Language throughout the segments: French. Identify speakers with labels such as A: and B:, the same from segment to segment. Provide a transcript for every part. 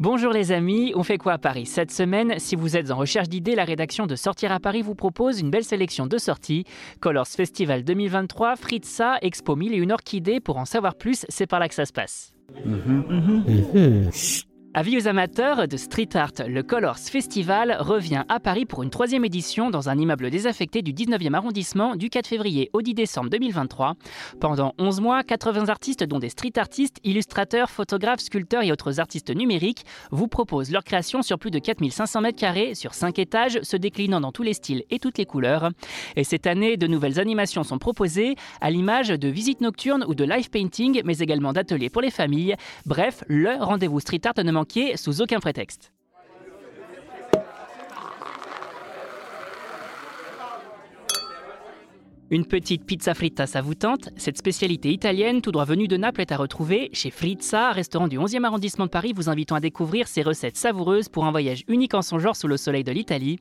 A: Bonjour les amis, on fait quoi à Paris? Cette semaine, si vous êtes en recherche d'idées, la rédaction de Sortir à Paris vous propose une belle sélection de sorties. Colors Festival 2023, Fritza, Expo 1000 et une orchidée. Pour en savoir plus, c'est par là que ça se passe. Avis aux amateurs de street art, le Colors Festival revient à Paris pour une troisième édition dans un immeuble désaffecté du 19e arrondissement du 4 février au 10 décembre 2023. Pendant 11 mois, 80 artistes, dont des street artistes, illustrateurs, photographes, sculpteurs et autres artistes numériques, vous proposent leur création sur plus de 4500 m2 sur 5 étages, se déclinant dans tous les styles et toutes les couleurs. Et cette année, de nouvelles animations sont proposées, à l'image de visites nocturnes ou de live painting, mais également d'ateliers pour les familles. Bref, le rendez-vous street art ne manque sous aucun prétexte. Une petite pizza fritta, ça Cette spécialité italienne, tout droit venue de Naples, est à retrouver chez Frizza, restaurant du 11e arrondissement de Paris, vous invitant à découvrir ces recettes savoureuses pour un voyage unique en son genre sous le soleil de l'Italie.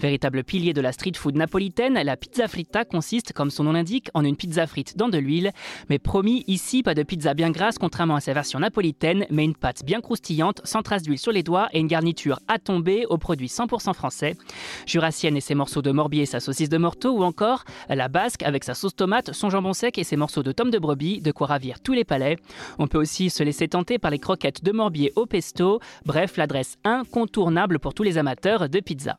A: Véritable pilier de la street food napolitaine, la pizza fritta consiste, comme son nom l'indique, en une pizza frite dans de l'huile. Mais promis, ici, pas de pizza bien grasse, contrairement à sa version napolitaine, mais une pâte bien croustillante, sans trace d'huile sur les doigts et une garniture à tomber aux produits 100% français. Jurassienne et ses morceaux de morbier sa saucisse de morteau, ou encore la base avec sa sauce tomate, son jambon sec et ses morceaux de tomes de brebis, de quoi ravir tous les palais. On peut aussi se laisser tenter par les croquettes de morbier au pesto, bref, l'adresse incontournable pour tous les amateurs de pizza.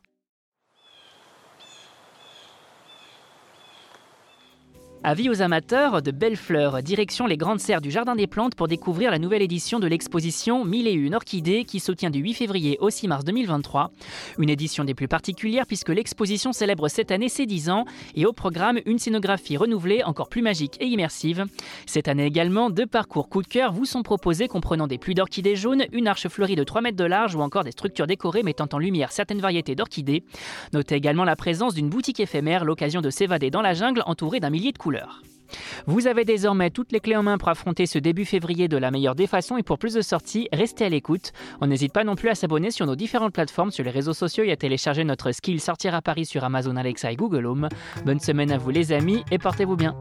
A: Avis aux amateurs de belles fleurs, direction les grandes serres du Jardin des Plantes pour découvrir la nouvelle édition de l'exposition 1001 orchidées qui se tient du 8 février au 6 mars 2023. Une édition des plus particulières puisque l'exposition célèbre cette année ses 10 ans et au programme une scénographie renouvelée encore plus magique et immersive. Cette année également, deux parcours coup de cœur vous sont proposés comprenant des pluies d'orchidées jaunes, une arche fleurie de 3 mètres de large ou encore des structures décorées mettant en lumière certaines variétés d'orchidées. Notez également la présence d'une boutique éphémère, l'occasion de s'évader dans la jungle entourée d'un millier de Vous avez désormais toutes les clés en main pour affronter ce début février de la meilleure des façons et pour plus de sorties, restez à l'écoute. On n'hésite pas non plus à s'abonner sur nos différentes plateformes, sur les réseaux sociaux et à télécharger notre skill Sortir à Paris sur Amazon Alexa et Google Home. Bonne semaine à vous les amis et portez-vous bien.